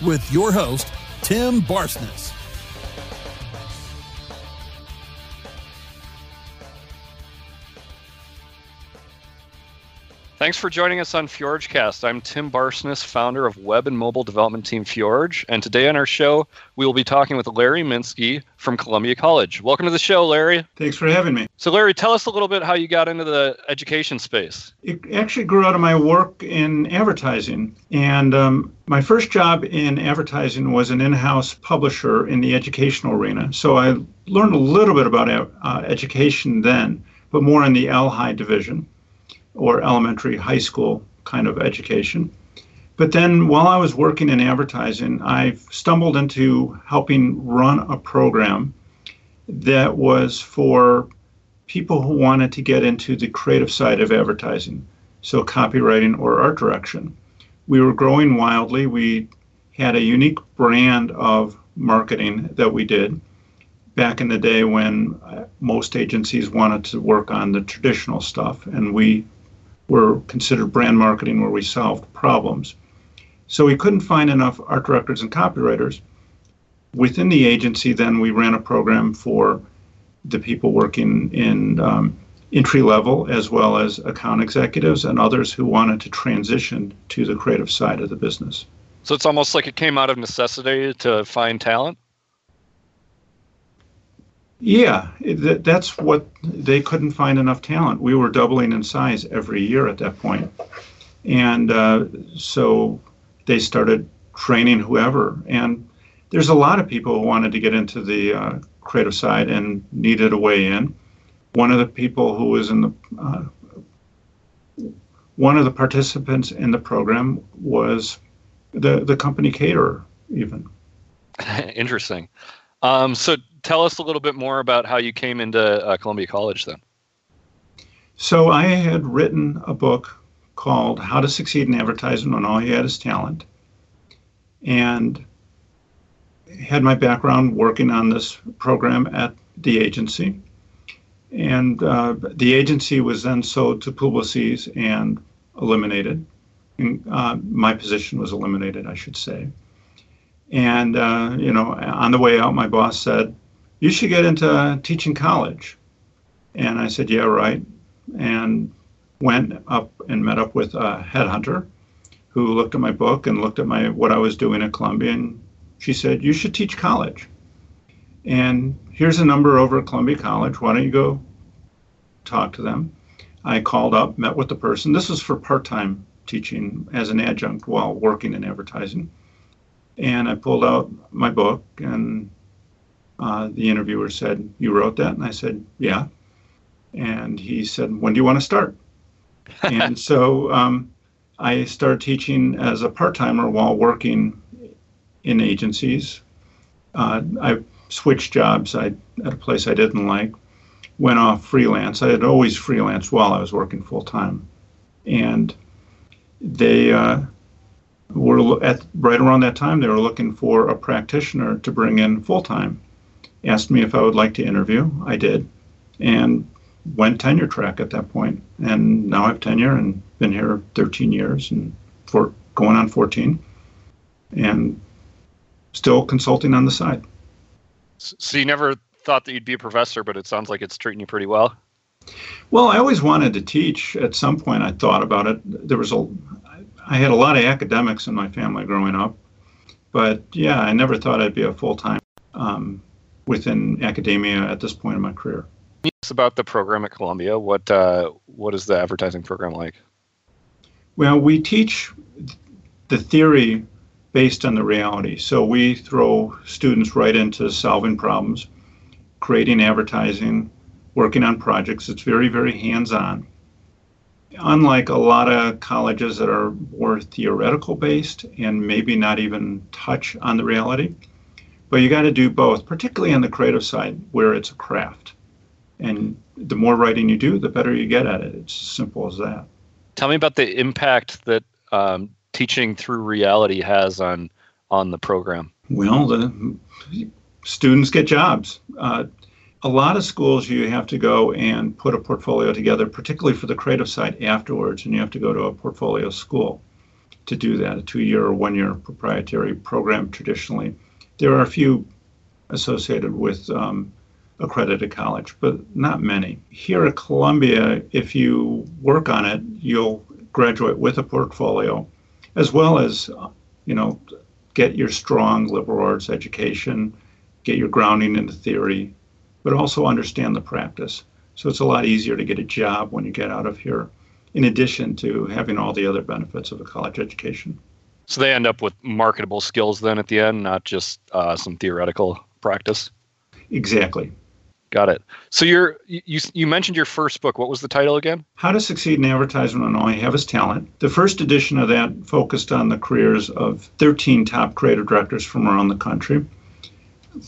with your host, Tim Barsness. Thanks for joining us on FjordCast. I'm Tim Barsness, founder of web and mobile development team Fjorge, and today on our show, we will be talking with Larry Minsky from Columbia College. Welcome to the show, Larry. Thanks for having me. So, Larry, tell us a little bit how you got into the education space. It actually grew out of my work in advertising, and um, my first job in advertising was an in-house publisher in the educational arena. So I learned a little bit about uh, education then, but more in the el-hi division or elementary, high school kind of education. But then while I was working in advertising, I stumbled into helping run a program that was for people who wanted to get into the creative side of advertising, so copywriting or art direction. We were growing wildly. We had a unique brand of marketing that we did back in the day when uh, most agencies wanted to work on the traditional stuff, and we were considered brand marketing where we solved problems. So we couldn't find enough art directors and copywriters. Within the agency, then we ran a program for the people working in um, entry level as well as account executives and others who wanted to transition to the creative side of the business. So it's almost like it came out of necessity to find talent? Yeah, that's what they couldn't find enough talent. We were doubling in size every year at that point. And uh, so they started training whoever. And there's a lot of people who wanted to get into the uh, creative side and needed a way in. One of the people who was in the uh, one of the participants in the program was the the company caterer, even. Interesting. Um, so tell us a little bit more about how you came into uh, Columbia College then. So I had written a book called How to Succeed in Advertising When All You Had Is Talent, and had my background working on this program at the agency. And uh, the agency was then sold to Publicis and eliminated. And, uh, my position was eliminated, I should say. And, uh, you know, on the way out, my boss said, You should get into teaching college. And I said, Yeah, right. And went up and met up with a headhunter who looked at my book and looked at my what I was doing at Columbia. And she said, You should teach college. And here's a number over at Columbia College. Why don't you go talk to them? I called up, met with the person. This was for part time teaching as an adjunct while working in advertising and I pulled out my book, and uh, the interviewer said, "You wrote that?" And I said, "Yeah." And he said, "When do you want to start?" and so um, I started teaching as a part timer while working in agencies. Uh, I switched jobs I, at a place I didn't like, went off freelance. I had always freelanced while I was working full time, and they uh, were at right around that time they were looking for a practitioner to bring in full time. Asked me if I would like to interview. I did, and went tenure track at that point. And now I have tenure and been here 13 years and for going on 14, and still consulting on the side. So you never thought that you'd be a professor, but it sounds like it's treating you pretty well. Well, I always wanted to teach. At some point, I thought about it. There was a I had a lot of academics in my family growing up, but yeah, I never thought I'd be a full time um, within academia at this point in my career. It's about the program at Columbia. What uh, what is the advertising program like? Well, we teach the theory based on the reality. So we throw students right into solving problems, creating advertising, working on projects. It's very, very hands on. unlike a lot of colleges that are more theoretical based and maybe not even touch on the reality. But you got to do both, particularly on the creative side where it's a craft. And the more writing you do, the better you get at it. It's as simple as that. Tell me about the impact that um, teaching through reality has on on the program. Well, the students get jobs. Uh, a lot of schools you have to go and put a portfolio together, particularly for the creative side afterwards, and you have to go to a portfolio school to do that, a two year or one year proprietary program traditionally. There are a few associated with um, accredited college, but not many. Here at Columbia, if you work on it, you'll graduate with a portfolio, as well as, you know, get your strong liberal arts education, get your grounding in the theory, but also understand the practice. So it's a lot easier to get a job when you get out of here, in addition to having all the other benefits of a college education. So they end up with marketable skills then at the end, not just uh, some theoretical practice. Exactly. Got it. So you're you you mentioned your first book. What was the title again? How to Succeed in Advertising When All You Have Is Talent. The first edition of that focused on the careers of 13 top creative directors from around the country.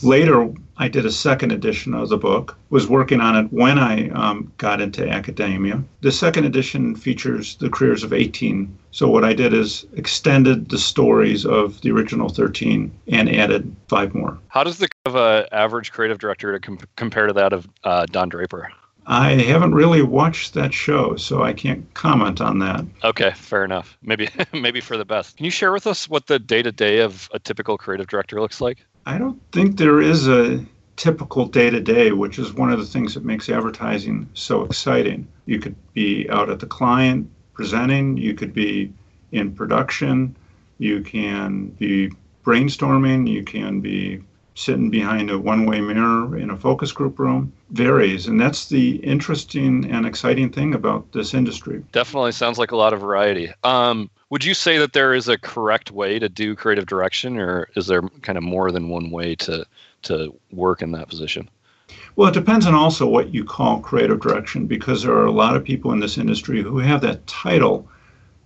Later, I did a second edition of the book, was working on it when I um, got into academia. The second edition features the careers of 18. So, what I did is extended the stories of the original 13 and added five more. How does the of a average creative director to com- compare to that of uh, Don Draper? I haven't really watched that show, so I can't comment on that. Okay, fair enough. Maybe maybe for the best. Can you share with us what the day to day of a typical creative director looks like? I don't think there is a typical day to day, which is one of the things that makes advertising so exciting. You could be out at the client presenting, you could be in production, you can be brainstorming, you can be sitting behind a one way mirror in a focus group room varies. And that's the interesting and exciting thing about this industry. Definitely sounds like a lot of variety. Um, would you say that there is a correct way to do creative direction, or is there kind of more than one way to, to work in that position? Well, it depends on also what you call creative direction, because there are a lot of people in this industry who have that title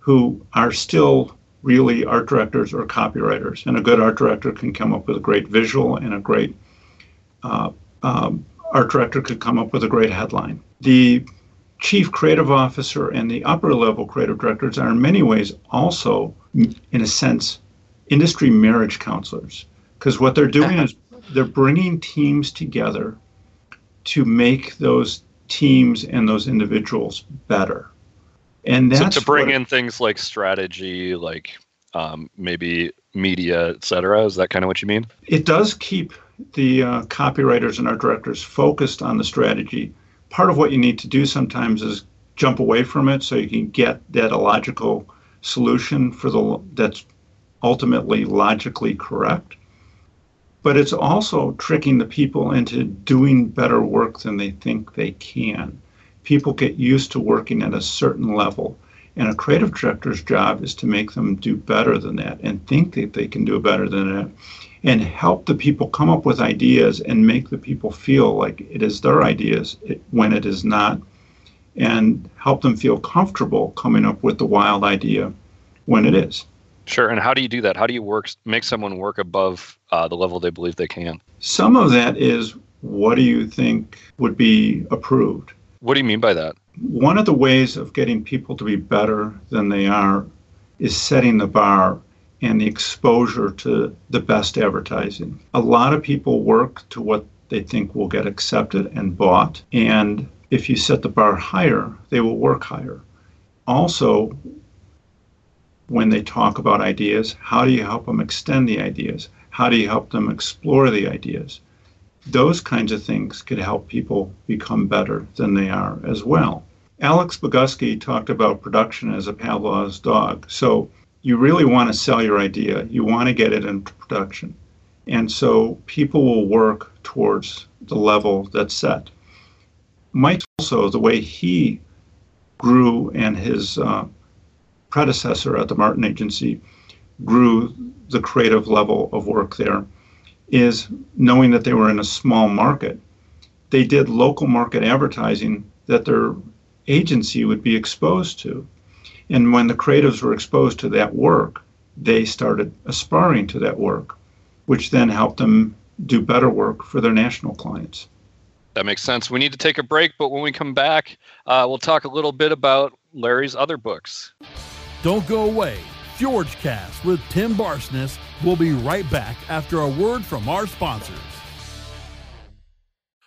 who are still really art directors or copywriters. And a good art director can come up with a great visual and a great uh, um, art director could come up with a great headline. The chief creative officer and the upper level creative directors are in many ways also, in a sense, industry marriage counselors. Because what they're doing is they're bringing teams together to make those teams and those individuals better. And that's so to bring what, in things like strategy, like um, maybe media, et cetera. Is that kind of what you mean? It does keep the uh, copywriters and our directors focused on the strategy. Part of what you need to do sometimes is jump away from it so you can get that illogical solution for the that's ultimately logically correct. But it's also tricking the people into doing better work than they think they can people get used to working at a certain level. And a creative director's job is to make them do better than that and think that they can do better than that and help the people come up with ideas and make the people feel like it is their ideas when it is not and help them feel comfortable coming up with the wild idea when it is. Sure. And how do you do that? How do you work make someone work above uh, the level they believe they can? Some of that is what do you think would be approved? What do you mean by that? One of the ways of getting people to be better than they are is setting the bar and the exposure to the best advertising. A lot of people work to what they think will get accepted and bought. And if you set the bar higher, they will work higher. Also, when they talk about ideas, how do you help them extend the ideas? How do you help them explore the ideas? those kinds of things could help people become better than they are as well. Alex Bogusky talked about production as a Pavlov's dog. So you really want to sell your idea, you want to get it into production. And so people will work towards the level that's set. Mike also, the way he grew and his uh, predecessor at the Martin Agency grew the creative level of work there is knowing that they were in a small market. They did local market advertising that their agency would be exposed to. And when the creatives were exposed to that work, they started aspiring to that work, which then helped them do better work for their national clients. That makes sense. We need to take a break, but when we come back, uh, we'll talk a little bit about Larry's other books. Don't go away. FjorgeCast with Tim Barsness will be right back after a word from our sponsors.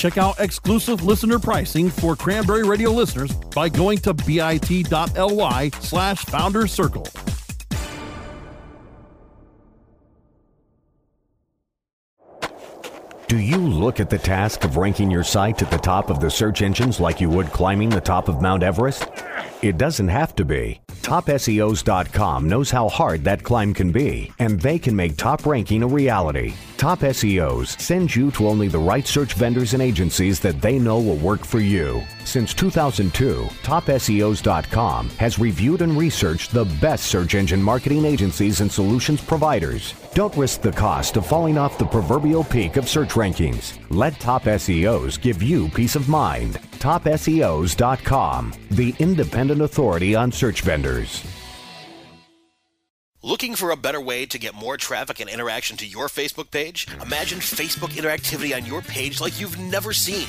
Check out exclusive listener pricing for Cranberry Radio listeners by going to bit.ly slash founder circle. Do you look at the task of ranking your site at the top of the search engines like you would climbing the top of Mount Everest? It doesn't have to be. TopSEOs.com knows how hard that climb can be, and they can make top ranking a reality. Top SEOs sends you to only the right search vendors and agencies that they know will work for you. Since 2002, TopSEOs.com has reviewed and researched the best search engine marketing agencies and solutions providers. Don't risk the cost of falling off the proverbial peak of search rankings. Let Top SEOs give you peace of mind. TopSEOs.com, the independent authority on search vendors. Looking for a better way to get more traffic and interaction to your Facebook page? Imagine Facebook interactivity on your page like you've never seen.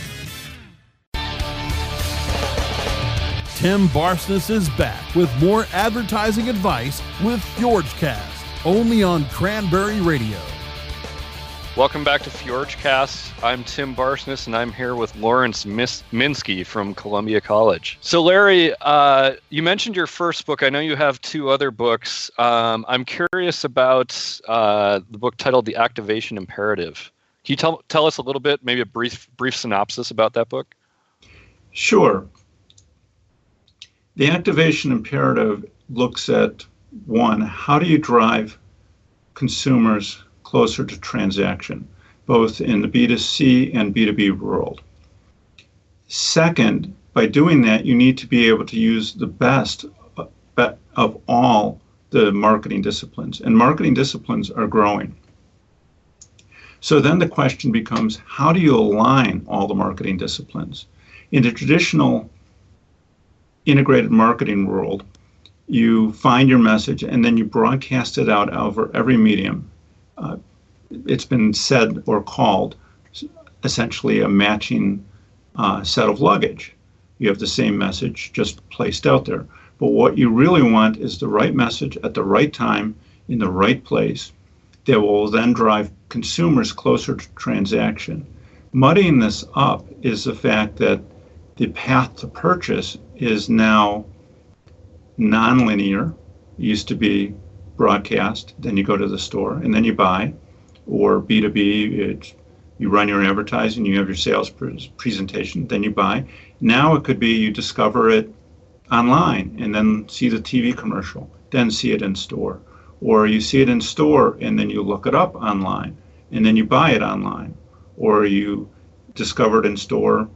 Tim Barsness is back with more advertising advice with FjordCast, only on Cranberry Radio. Welcome back to FjordCast. I'm Tim Barsness, and I'm here with Lawrence Mis- Minsky from Columbia College. So, Larry, uh, you mentioned your first book. I know you have two other books. Um, I'm curious about uh, the book titled "The Activation Imperative." Can you tell tell us a little bit, maybe a brief brief synopsis about that book? Sure. The activation imperative looks at one, how do you drive consumers closer to transaction, both in the B2C and B2B world? Second, by doing that, you need to be able to use the best of all the marketing disciplines, and marketing disciplines are growing. So then the question becomes how do you align all the marketing disciplines? In the traditional integrated marketing world, you find your message and then you broadcast it out over every medium. Uh, it's been said or called essentially a matching uh, set of luggage. You have the same message just placed out there. But what you really want is the right message at the right time in the right place that will then drive consumers closer to transaction. Muddying this up is the fact that the path to purchase is now nonlinear. It used to be broadcast, then you go to the store and then you buy, or B2B, it's, you run your advertising, you have your sales presentation, then you buy. Now it could be you discover it online and then see the TV commercial, then see it in store. Or you see it in store and then you look it up online and then you buy it online. Or you discover it in store,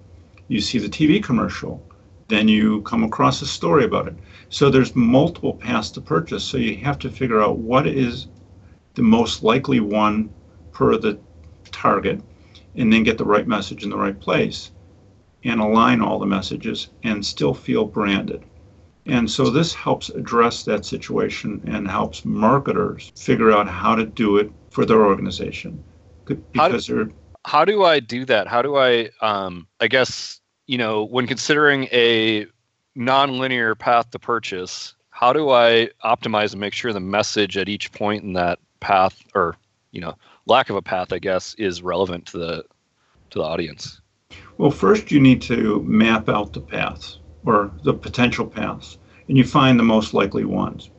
you see the TV commercial, then you come across a story about it. So there's multiple paths to purchase. So you have to figure out what is the most likely one per the target and then get the right message in the right place and align all the messages and still feel branded. And so this helps address that situation and helps marketers figure out how to do it for their organization. Because do, how do I do that? How do I, um, I guess, you know, when considering a non-linear path to purchase, how do I optimize and make sure the message at each point in that path, or you know, lack of a path, I guess, is relevant to the to the audience? Well, first you need to map out the paths or the potential paths, and you find the most likely ones.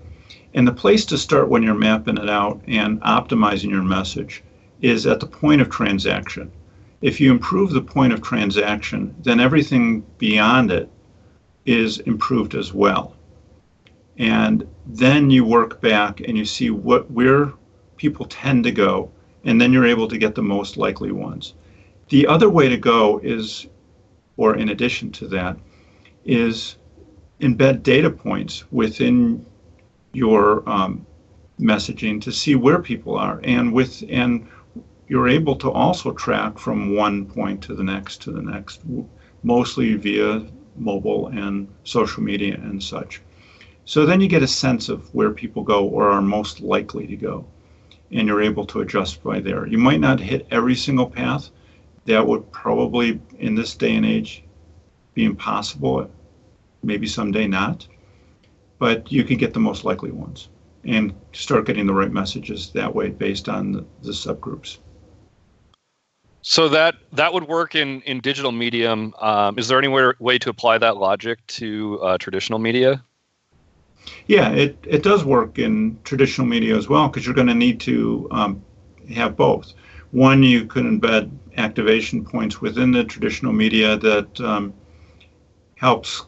And the place to start when you're mapping it out and optimizing your message is at the point of transaction. If you improve the point of transaction, then everything beyond it is improved as well. And then you work back and you see what where people tend to go, and then you're able to get the most likely ones. The other way to go is, or in addition to that, is embed data points within your um, messaging to see where people are, and with and you're able to also track from one point to the next to the next, mostly via mobile and social media and such. So then you get a sense of where people go or are most likely to go, and you're able to adjust by there. You might not hit every single path. That would probably, in this day and age, be impossible. Maybe someday not. But you can get the most likely ones and start getting the right messages that way based on the, the subgroups. So that that would work in in digital medium. Um, is there any way, way to apply that logic to uh, traditional media? Yeah, it, it does work in traditional media as well because you're going to need to um, have both. One, you can embed activation points within the traditional media that um, helps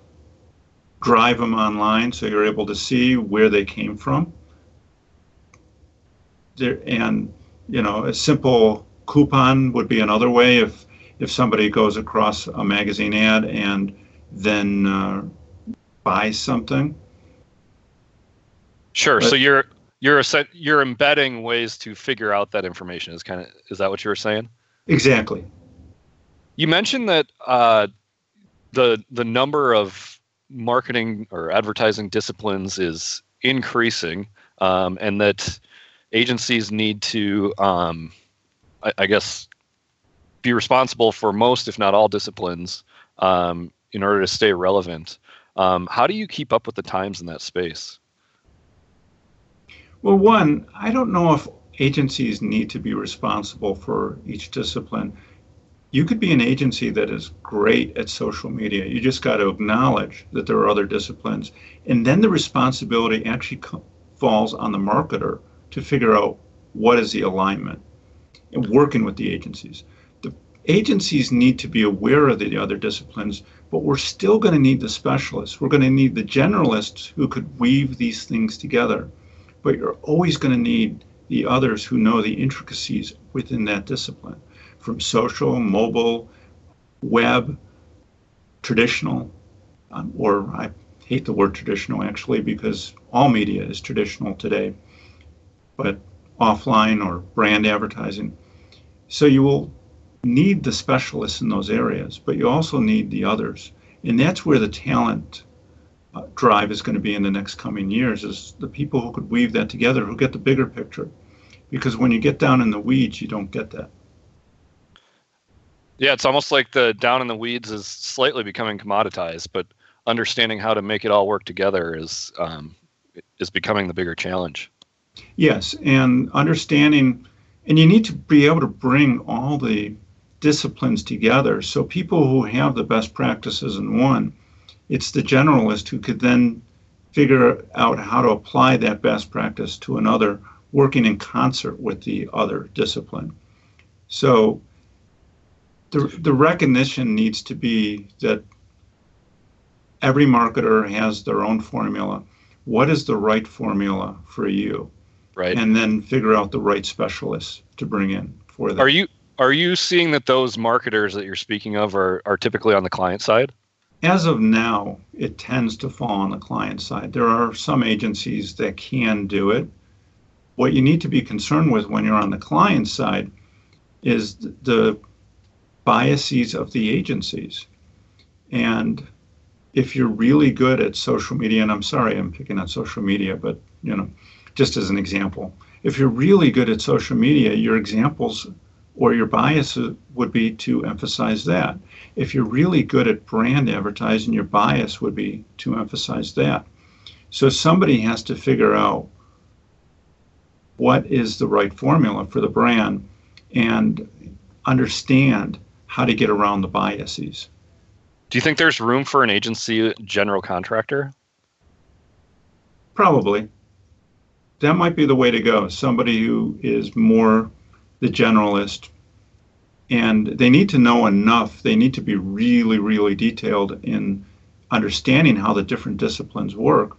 drive them online so you're able to see where they came from. There, and, you know, a simple coupon would be another way if if somebody goes across a magazine ad and then uh, buys something. Sure. But, so you're you're you're embedding ways to figure out that information. Is kind of is that what you were saying? Exactly. You mentioned that uh, the the number of marketing or advertising disciplines is increasing, um, and that agencies need to um, I, I, guess, be responsible for most, if not all, disciplines um, in order to stay relevant. Um, how do you keep up with the times in that space? Well, one, I don't know if agencies need to be responsible for each discipline. You could be an agency that is great at social media. You just got to acknowledge that there are other disciplines. And then the responsibility actually co- falls on the marketer to figure out what is the alignment working with the agencies. The agencies need to be aware of the other disciplines, but we're still going to need the specialists. We're going to need the generalists who could weave these things together, but you're always going to need the others who know the intricacies within that discipline from social, mobile, web, traditional, um, or I hate the word traditional actually because all media is traditional today, but offline or brand advertising. So you will need the specialists in those areas, but you also need the others. And that's where the talent uh, drive is going to be in the next coming years is the people who could weave that together, who get the bigger picture. Because when you get down in the weeds, you don't get that. Yeah, it's almost like the down in the weeds is slightly becoming commoditized, but understanding how to make it all work together is um, is becoming the bigger challenge. Yes, and understanding, and you need to be able to bring all the disciplines together. So people who have the best practices in one, it's the generalist who could then figure out how to apply that best practice to another, working in concert with the other discipline. So the, the recognition needs to be that every marketer has their own formula. What is the right formula for you? Right. And then figure out the right specialists to bring in for that. Are you are you seeing that those marketers that you're speaking of are, are typically on the client side? As of now it tends to fall on the client side. There are some agencies that can do it. What you need to be concerned with when you're on the client side is the biases of the agencies. And if you're really good at social media and i'm sorry i'm picking on social media but you know just as an example. If you're really good at social media, your examples or your bias would be to emphasize that. If you're really good at brand advertising, your bias would be to emphasize that. So somebody has to figure out what is the right formula for the brand and understand how to get around the biases. Do you think there's room for an agency general contractor? Probably. That might be the way to go. Somebody who is more the generalist. And they need to know enough. They need to be really, really detailed in understanding how the different disciplines work.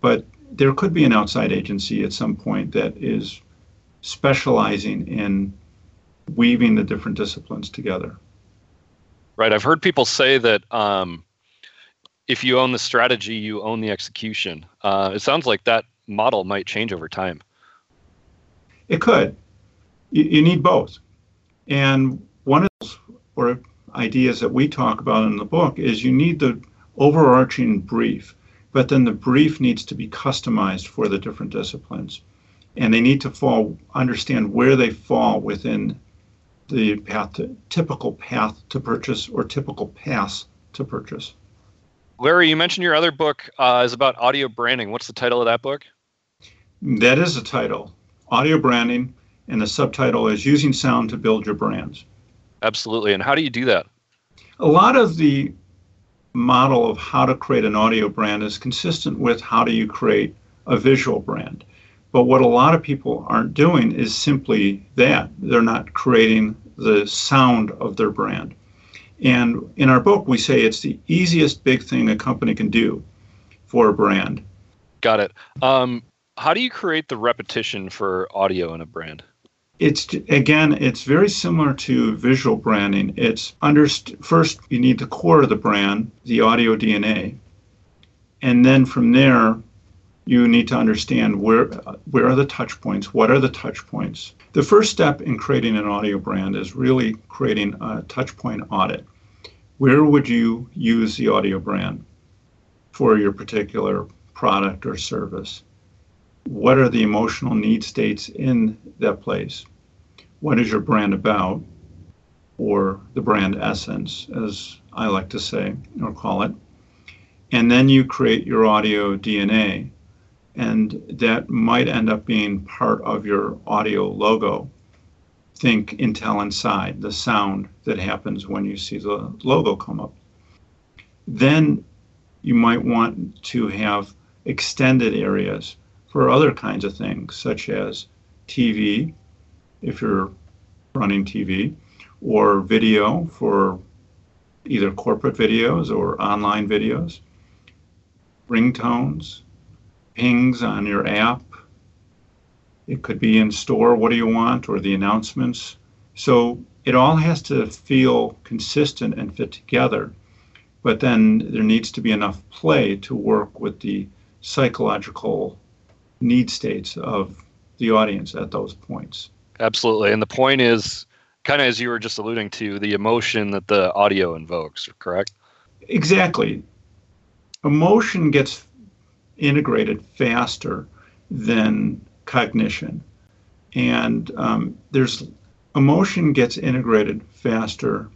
But there could be an outside agency at some point that is specializing in weaving the different disciplines together. Right. I've heard people say that um, if you own the strategy, you own the execution. Uh, it sounds like that model might change over time. It could. You, you need both. And one of those or ideas that we talk about in the book is you need the overarching brief, but then the brief needs to be customized for the different disciplines. And they need to fall understand where they fall within the path to, typical path to purchase or typical paths to purchase. Larry, you mentioned your other book uh, is about audio branding. What's the title of that book? That is the title, Audio Branding, and the subtitle is Using Sound to Build Your Brands. Absolutely. And how do you do that? A lot of the model of how to create an audio brand is consistent with how do you create a visual brand. But what a lot of people aren't doing is simply that. They're not creating the sound of their brand. And in our book, we say it's the easiest big thing a company can do for a brand. Got it. Um, how do you create the repetition for audio in a brand? It's again, it's very similar to visual branding. It's underst- first you need the core of the brand, the audio DNA, and then from there you need to understand where where are the touch points what are the touch points the first step in creating an audio brand is really creating a touch point audit where would you use the audio brand for your particular product or service? What are the emotional need states in that place? What is your brand about or the brand essence as i like to say or call it? And then you create your audio dna and that might end up being part of your audio logo. Think Intel Inside, the sound that happens when you see the logo come up. Then you might want to have extended areas for other kinds of things, such as TV, if you're running TV, or video for either corporate videos or online videos, ringtones, pings on your app. It could be in store, what do you want, or the announcements. So it all has to feel consistent and fit together. But then there needs to be enough play to work with the psychological need states of the audience at those points. Absolutely. And the point is kind of as you were just alluding to, the emotion that the audio invokes, correct? Exactly. Emotion gets integrated faster than cognition. And um, there's emotion gets integrated faster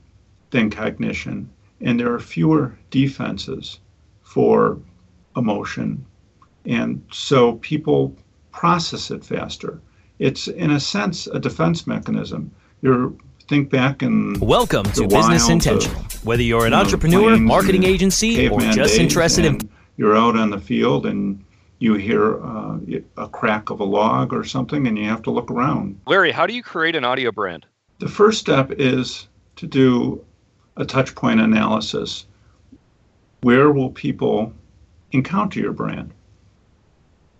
than cognition, and there are fewer defenses for emotion. And so people process it faster. It's, in a sense, a defense mechanism. You're think back and welcome to Business Intention. Whether you're an you know, entrepreneur, marketing agency, or just interested in you're out on the field and you hear uh, a crack of a log or something and you have to look around. Larry, how do you create an audio brand? The first step is to do a touch point analysis. Where will people encounter your brand?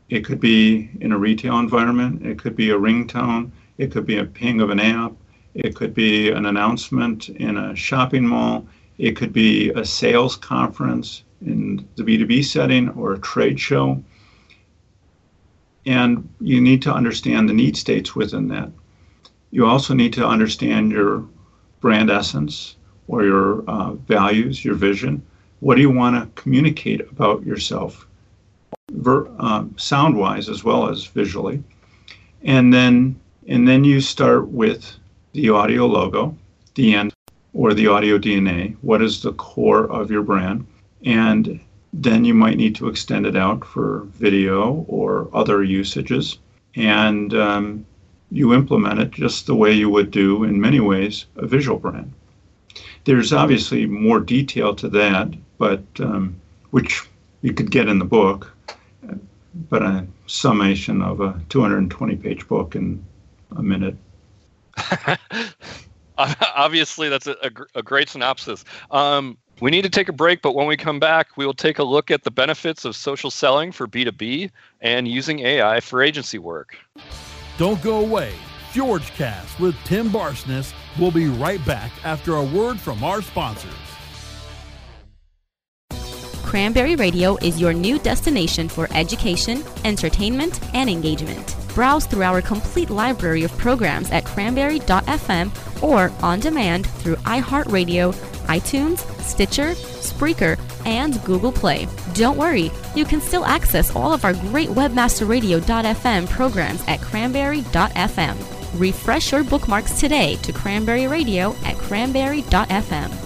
It could be in a retail environment, it could be a ringtone, it could be a ping of an app, it could be an announcement in a shopping mall, it could be a sales conference, in the B2B setting or a trade show. And you need to understand the need states within that. You also need to understand your brand essence or your uh, values, your vision. What do you want to communicate about yourself, ver- um, sound wise as well as visually? And then, and then you start with the audio logo, the end, or the audio DNA. What is the core of your brand? And then you might need to extend it out for video or other usages. And um, you implement it just the way you would do, in many ways, a visual brand. There's obviously more detail to that, but um, which you could get in the book, but a summation of a 220 page book in a minute. Obviously, that's a, a, a great synopsis. Um, we need to take a break, but when we come back, we will take a look at the benefits of social selling for B2B and using AI for agency work. Don't go away. FjordCast with Tim Barsness will be right back after a word from our sponsors. Cranberry Radio is your new destination for education, entertainment, and engagement. Browse through our complete library of programs at cranberry.fm or on demand through iHeartRadio, iTunes, Stitcher, Spreaker, and Google Play. Don't worry, you can still access all of our great webmasterradio.fm programs at cranberry.fm. Refresh your bookmarks today to Cranberry Radio at cranberry.fm.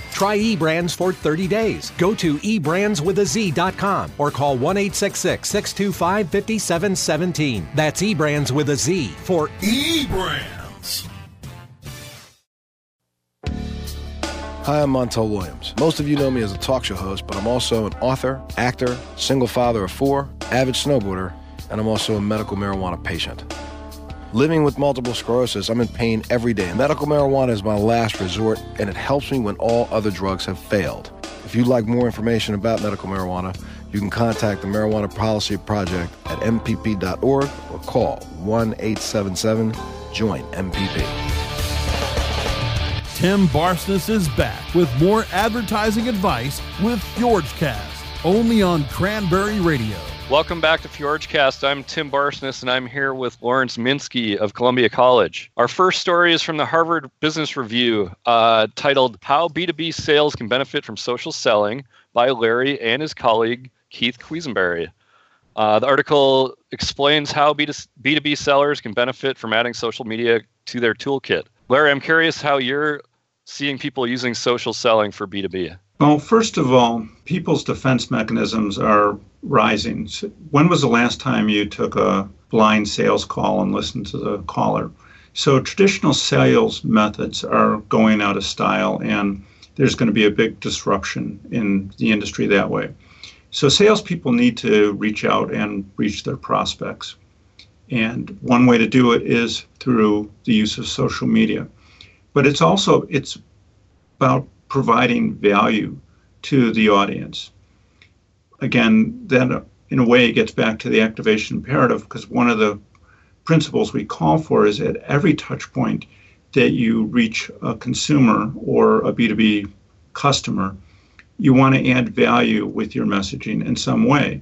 Try eBrandz for 30 days. Go to eBrandsWithAZ.com or call 1 625 5717. That's eBrandz with a Z for eBrandz. Hi, I'm Montel Williams. Most of you know me as a talk show host, but I'm also an author, actor, single father of four, avid snowboarder, and I'm also a medical marijuana patient. Living with multiple sclerosis, I'm in pain every day. Medical marijuana is my last resort, and it helps me when all other drugs have failed. If you'd like more information about medical marijuana, you can contact the Marijuana Policy Project at MPP.org or call 1 877 JOIN MPP. Tim Barsness is back with more advertising advice with FjordCast, only on Cranberry Radio. Welcome back to FjordCast. I'm Tim Barsness, and I'm here with Lawrence Minsky of Columbia College. Our first story is from the Harvard Business Review, uh, titled "How B2B Sales Can Benefit from Social Selling" by Larry and his colleague Keith Quesenberry. Uh, the article explains how B2B sellers can benefit from adding social media to their toolkit. Larry, I'm curious how you're seeing people using social selling for B2B. Well, first of all, people's defense mechanisms are rising. When was the last time you took a blind sales call and listened to the caller? So, traditional sales methods are going out of style, and there's going to be a big disruption in the industry that way. So, salespeople need to reach out and reach their prospects. And one way to do it is through the use of social media. But it's also it's about providing value to the audience. Again, then in a way gets back to the activation imperative because one of the principles we call for is at every touch point that you reach a consumer or a B2B customer, you want to add value with your messaging in some way.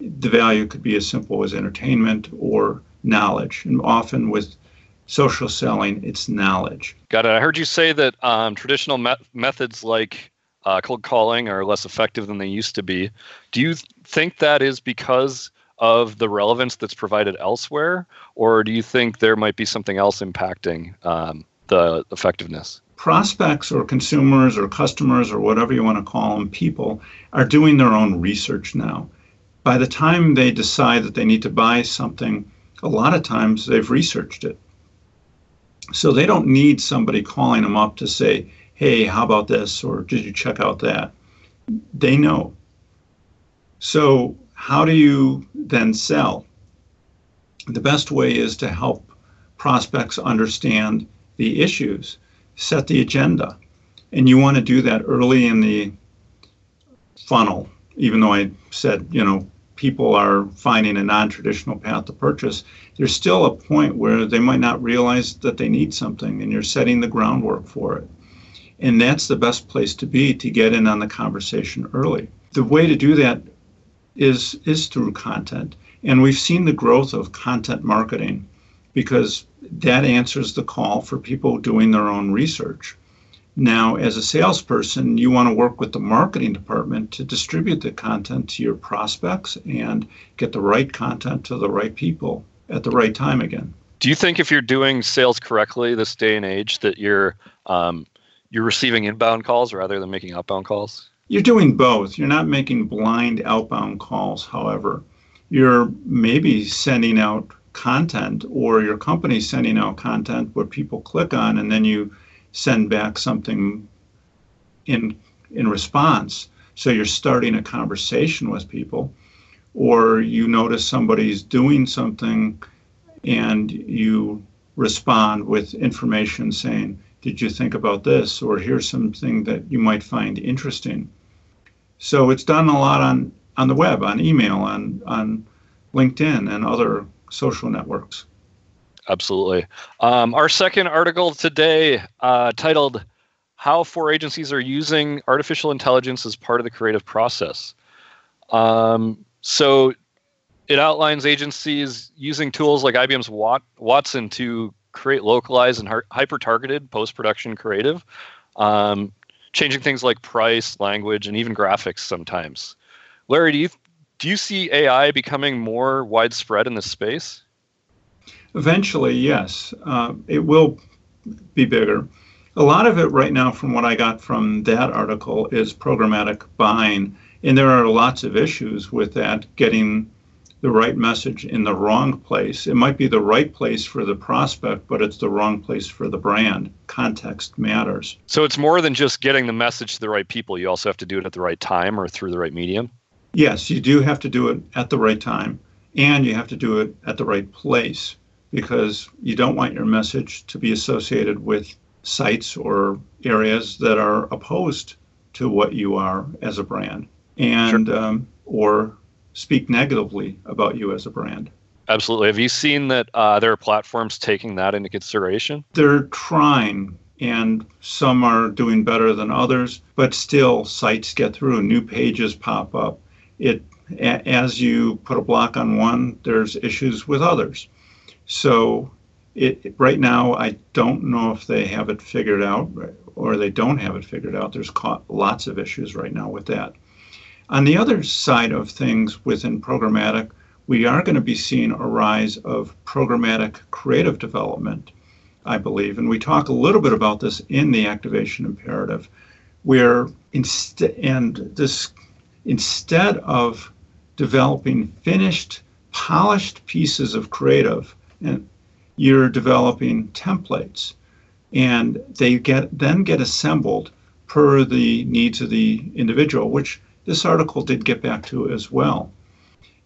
The value could be as simple as entertainment or knowledge. And often with social selling, it's knowledge. Got it. I heard you say that um, traditional me- methods like uh, cold calling are less effective than they used to be. Do you think that is because of the relevance that's provided elsewhere, or do you think there might be something else impacting um, the effectiveness? Prospects or consumers or customers or whatever you want to call them, people are doing their own research now. By the time they decide that they need to buy something, a lot of times they've researched it so they don't need somebody calling them up to say, hey, how about this? Or did you check out that? They know. So, how do you then sell? The best way is to help prospects understand the issues, set the agenda. And you want to do that early in the funnel, even though I said, you know, people are finding a non-traditional path to purchase, there's still a point where they might not realize that they need something, and you're setting the groundwork for it. And that's the best place to be to get in on the conversation early. The way to do that is is through content. And we've seen the growth of content marketing because that answers the call for people doing their own research. Now, as a salesperson, you want to work with the marketing department to distribute the content to your prospects and get the right content to the right people at the right time again. Do you think if you're doing sales correctly this day and age that you're um, you're receiving inbound calls rather than making outbound calls? You're doing both. You're not making blind outbound calls, however. You're maybe sending out content or your company sending out content where people click on and then you send back something in in response. So you're starting a conversation with people, or you notice somebody's doing something and you respond with information saying, Did you think about this? Or here's something that you might find interesting. So it's done a lot on, on the web, on email, on, on LinkedIn, and other social networks. Absolutely. Um, our second article today, uh, titled How Four Agencies Are Using Artificial Intelligence as Part of the Creative Process. Um, so it outlines agencies using tools like IBM's Wat- Watson to create localized and hyper targeted post production creative, um, changing things like price, language, and even graphics sometimes. Larry, do you, do you see AI becoming more widespread in this space? Eventually, yes. Uh, it will be bigger. A lot of it right now, from what I got from that article, is programmatic buying. And there are lots of issues with that getting the right message in the wrong place. It might be the right place for the prospect, but it's the wrong place for the brand. Context matters. So it's more than just getting the message to the right people. You also have to do it at the right time or through the right medium. Yes, you do have to do it at the right time, and you have to do it at the right place because you don't want your message to be associated with sites or areas that are opposed to what you are as a brand and sure. um, or speak negatively about you as a brand. Absolutely. Have you seen that uh, there are platforms taking that into consideration? They're trying, and some are doing better than others, but still, sites get through, new pages pop up. It as you put a block on one, there's issues with others. So it, right now, I don't know if they have it figured out or they don't have it figured out. There's lots of issues right now with that. On the other side of things within programmatic, we are going to be seeing a rise of programmatic creative development, I believe. And we talk a little bit about this in the activation imperative, where instead and this instead of developing finished, polished pieces of creative, you're developing templates. And they get then get assembled per the needs of the individual which this article did get back to as well.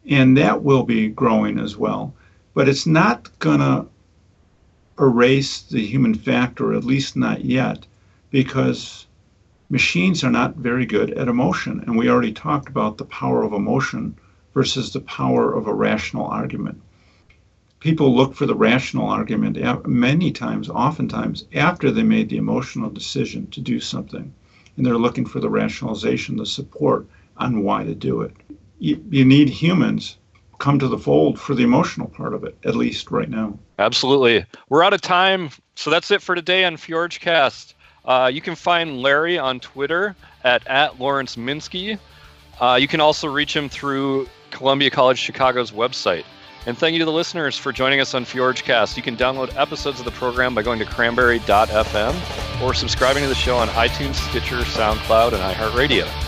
And that will be growing as well. But it's not going to erase the human factor at least not yet because machines are not very good at emotion. And we already talked about the power of emotion versus the power of a rational argument people look for the rational argument many times, oftentimes, after they made the emotional decision to do something. And they're looking for the rationalization, the support on why to do it. You, you need humans come to the fold for the emotional part of it, at least right now. Absolutely. We're out of time. So that's it for today on FjorgeCast. Uh, you can find Larry on Twitter at, at Lawrence Minsky. Uh, you can also reach him through Columbia College Chicago's website. And thank you to the listeners for joining us on FjorgeCast. You can download episodes of the program by going to cranberry.fm or subscribing to the show on iTunes, Stitcher, SoundCloud, and iHeartRadio.